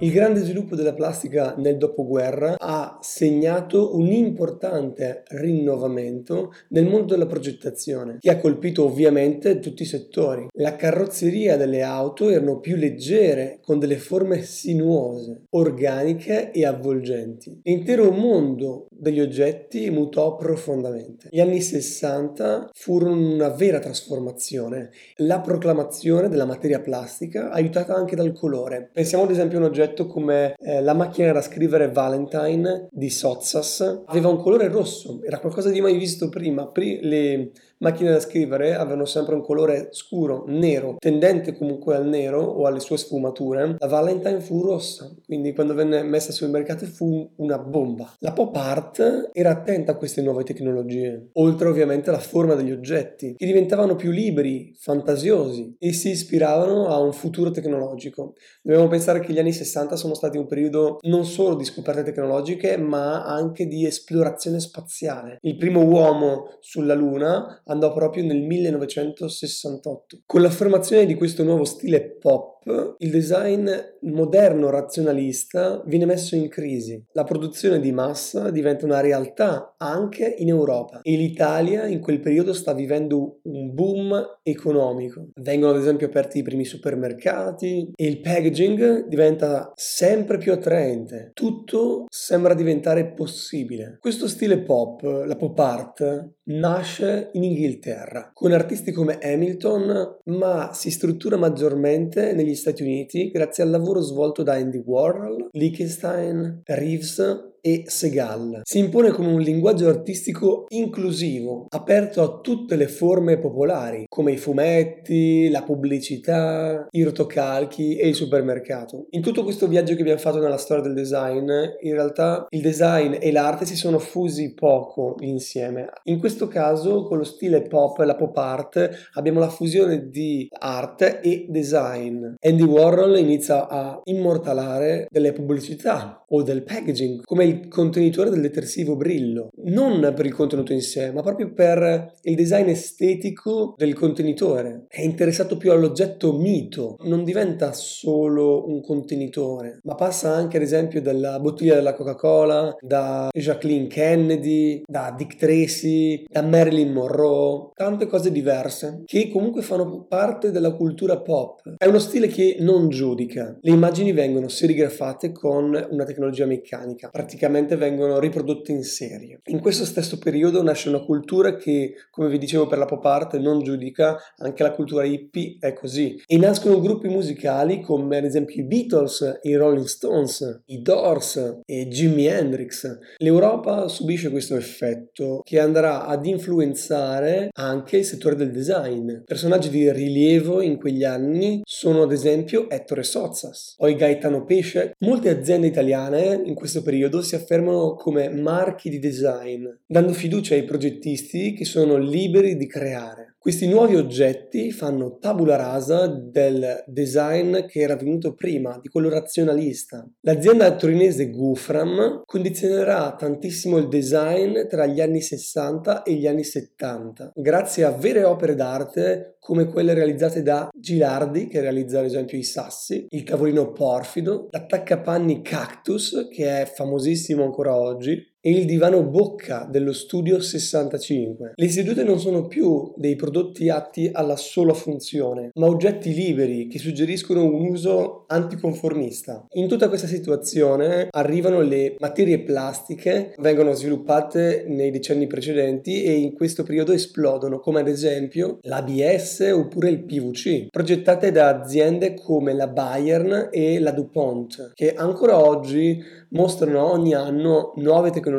Il grande sviluppo della plastica nel dopoguerra ha segnato un importante rinnovamento nel mondo della progettazione, che ha colpito ovviamente tutti i settori. La carrozzeria delle auto erano più leggere, con delle forme sinuose, organiche e avvolgenti. L'intero mondo degli oggetti mutò profondamente. Gli anni 60 furono una vera trasformazione. La proclamazione della materia plastica, aiutata anche dal colore. Pensiamo ad esempio a un oggetto come eh, la macchina da scrivere Valentine di Sozzas aveva un colore rosso, era qualcosa di mai visto prima. Pri- le macchine da scrivere avevano sempre un colore scuro, nero, tendente comunque al nero o alle sue sfumature. La Valentine fu rossa, quindi quando venne messa sul mercato fu una bomba. La pop art era attenta a queste nuove tecnologie, oltre ovviamente alla forma degli oggetti, che diventavano più liberi, fantasiosi e si ispiravano a un futuro tecnologico. Dobbiamo pensare che gli anni 60 sono stati un periodo non solo di scoperte tecnologiche, ma anche di esplorazione spaziale. Il primo uomo sulla Luna andò proprio nel 1968. Con l'affermazione di questo nuovo stile pop, il design moderno razionalista viene messo in crisi. La produzione di massa diventa una realtà anche in Europa e l'Italia in quel periodo sta vivendo un boom economico. Vengono ad esempio aperti i primi supermercati e il packaging diventa sempre più attraente. Tutto sembra diventare possibile. Questo stile pop, la pop art, nasce in Inghilterra con artisti come Hamilton, ma si struttura maggiormente negli Stati Uniti grazie al lavoro svolto da Andy Warhol, Lichtenstein, Reeves e Segal. Si impone come un linguaggio artistico inclusivo, aperto a tutte le forme popolari, come i fumetti, la pubblicità, i rotocalchi e il supermercato. In tutto questo viaggio che abbiamo fatto nella storia del design, in realtà il design e l'arte si sono fusi poco insieme. In questo caso, con lo stile pop e la pop art, abbiamo la fusione di arte e design. Andy Warhol inizia a immortalare delle pubblicità o del packaging come il contenitore del detersivo Brillo, non per il contenuto in sé, ma proprio per il design estetico del contenitore. È interessato più all'oggetto mito, non diventa solo un contenitore, ma passa anche ad esempio dalla bottiglia della Coca-Cola, da Jacqueline Kennedy, da Dick Tracy, da Marilyn Monroe, tante cose diverse che comunque fanno parte della cultura pop. È uno stile che non giudica, le immagini vengono serigrafate con una tecnologia meccanica, praticamente praticamente vengono riprodotte in serie. In questo stesso periodo nasce una cultura che, come vi dicevo per la pop art, non giudica, anche la cultura hippie è così. E nascono gruppi musicali come ad esempio i Beatles, i Rolling Stones, i Doors e Jimi Hendrix. L'Europa subisce questo effetto che andrà ad influenzare anche il settore del design. Personaggi di rilievo in quegli anni sono ad esempio Ettore Sozzas o i Gaetano Pesce. Molte aziende italiane in questo periodo si affermano come marchi di design, dando fiducia ai progettisti che sono liberi di creare. Questi nuovi oggetti fanno tabula rasa del design che era venuto prima, di quello razionalista. L'azienda torinese Gufram condizionerà tantissimo il design tra gli anni 60 e gli anni 70, grazie a vere opere d'arte come quelle realizzate da Gilardi, che realizza ad esempio i sassi, il tavolino porfido, l'attaccapanni Cactus, che è famosissimo ancora oggi, e il divano bocca dello studio 65. Le sedute non sono più dei prodotti atti alla sola funzione, ma oggetti liberi che suggeriscono un uso anticonformista. In tutta questa situazione arrivano le materie plastiche, vengono sviluppate nei decenni precedenti e in questo periodo esplodono, come ad esempio l'ABS oppure il PVC, progettate da aziende come la Bayern e la DuPont, che ancora oggi mostrano ogni anno nuove tecnologie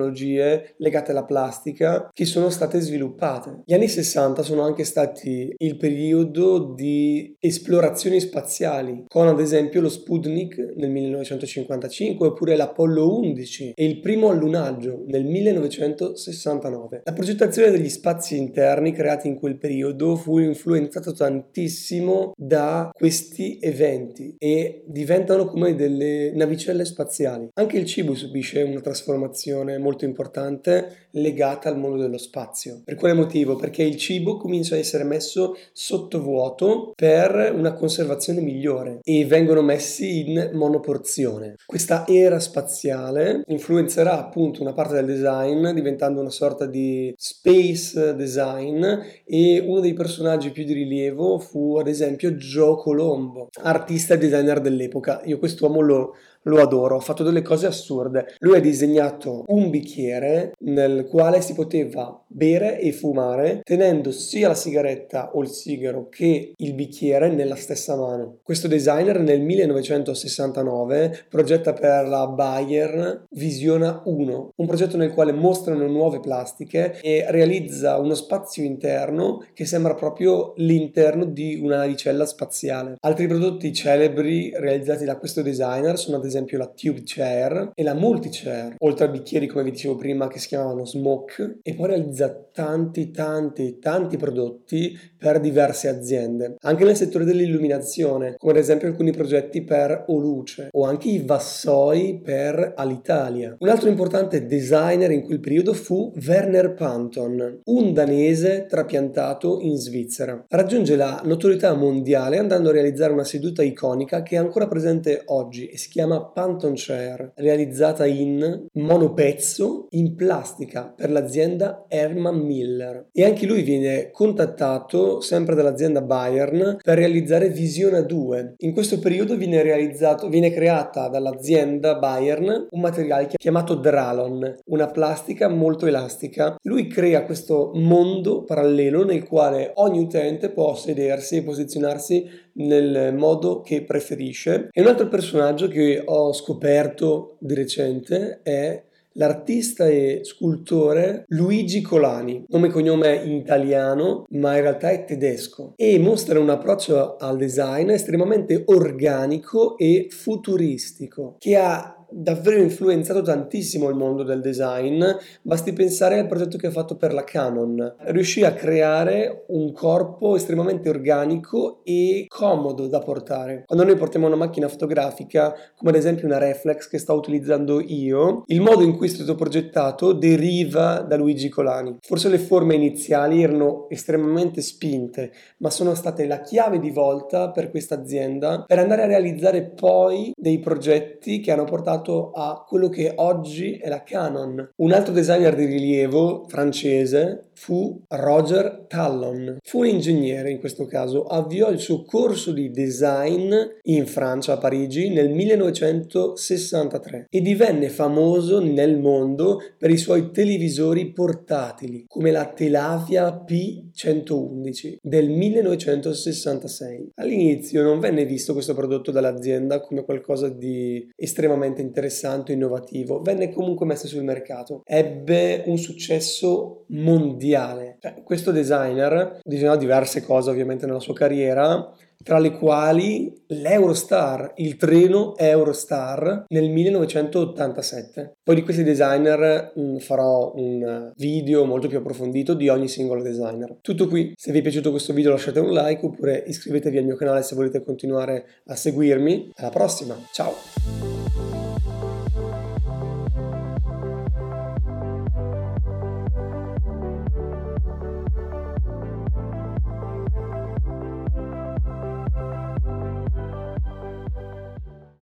legate alla plastica che sono state sviluppate. Gli anni 60 sono anche stati il periodo di esplorazioni spaziali, con ad esempio lo Sputnik nel 1955 oppure l'Apollo 11 e il primo allunaggio nel 1969. La progettazione degli spazi interni creati in quel periodo fu influenzata tantissimo da questi eventi e diventano come delle navicelle spaziali. Anche il cibo subisce una trasformazione molto importante legata al mondo dello spazio. Per quale motivo? Perché il cibo comincia a essere messo sottovuoto per una conservazione migliore e vengono messi in monoporzione. Questa era spaziale influenzerà appunto una parte del design diventando una sorta di space design e uno dei personaggi più di rilievo fu ad esempio Joe Colombo, artista e designer dell'epoca. Io quest'uomo lo lo adoro, ha fatto delle cose assurde. Lui ha disegnato un bicchiere nel quale si poteva bere e fumare tenendo sia la sigaretta o il sigaro che il bicchiere nella stessa mano. Questo designer nel 1969 progetta per la Bayer Visiona 1, un progetto nel quale mostrano nuove plastiche e realizza uno spazio interno che sembra proprio l'interno di una navicella spaziale. Altri prodotti celebri realizzati da questo designer sono ad esempio esempio la Tube Chair e la Multi Chair, oltre a bicchieri come vi dicevo prima che si chiamavano Smoke e poi realizza tanti tanti tanti prodotti per diverse aziende, anche nel settore dell'illuminazione, come ad esempio alcuni progetti per Oluce o anche i vassoi per Alitalia. Un altro importante designer in quel periodo fu Werner Panton, un danese trapiantato in Svizzera. Raggiunge la notorietà mondiale andando a realizzare una seduta iconica che è ancora presente oggi e si chiama Panton Chair, realizzata in monopezzo in plastica per l'azienda Herman Miller. E anche lui viene contattato sempre dall'azienda Bayern per realizzare Visiona 2. In questo periodo viene, realizzato, viene creata dall'azienda Bayern un materiale chiamato Dralon, una plastica molto elastica. Lui crea questo mondo parallelo nel quale ogni utente può sedersi e posizionarsi nel modo che preferisce. E un altro personaggio che ho scoperto di recente è l'artista e scultore Luigi Colani, nome e cognome italiano, ma in realtà è tedesco, e mostra un approccio al design estremamente organico e futuristico, che ha davvero influenzato tantissimo il mondo del design, basti pensare al progetto che ha fatto per la Canon. Riuscì a creare un corpo estremamente organico e comodo da portare. Quando noi portiamo una macchina fotografica, come ad esempio una reflex che sto utilizzando io, il modo in cui è stato progettato deriva da Luigi Colani. Forse le forme iniziali erano estremamente spinte, ma sono state la chiave di volta per questa azienda per andare a realizzare poi dei progetti che hanno portato portato a quello che oggi è la Canon. Un altro designer di rilievo francese fu Roger Tallon. Fu un ingegnere in questo caso, avviò il suo corso di design in Francia, a Parigi, nel 1963 e divenne famoso nel mondo per i suoi televisori portatili, come la Telavia P111 del 1966. All'inizio non venne visto questo prodotto dall'azienda come qualcosa di estremamente interessante o innovativo, venne comunque messo sul mercato. Ebbe un successo mondiale. Cioè, questo designer disegnò diverse cose ovviamente nella sua carriera, tra le quali l'Eurostar, il treno Eurostar nel 1987. Poi di questi designer mh, mm, farò un video molto più approfondito di ogni singolo designer. Tutto qui, se vi è piaciuto questo video lasciate un like oppure iscrivetevi al mio canale se volete continuare a seguirmi. Alla prossima, ciao!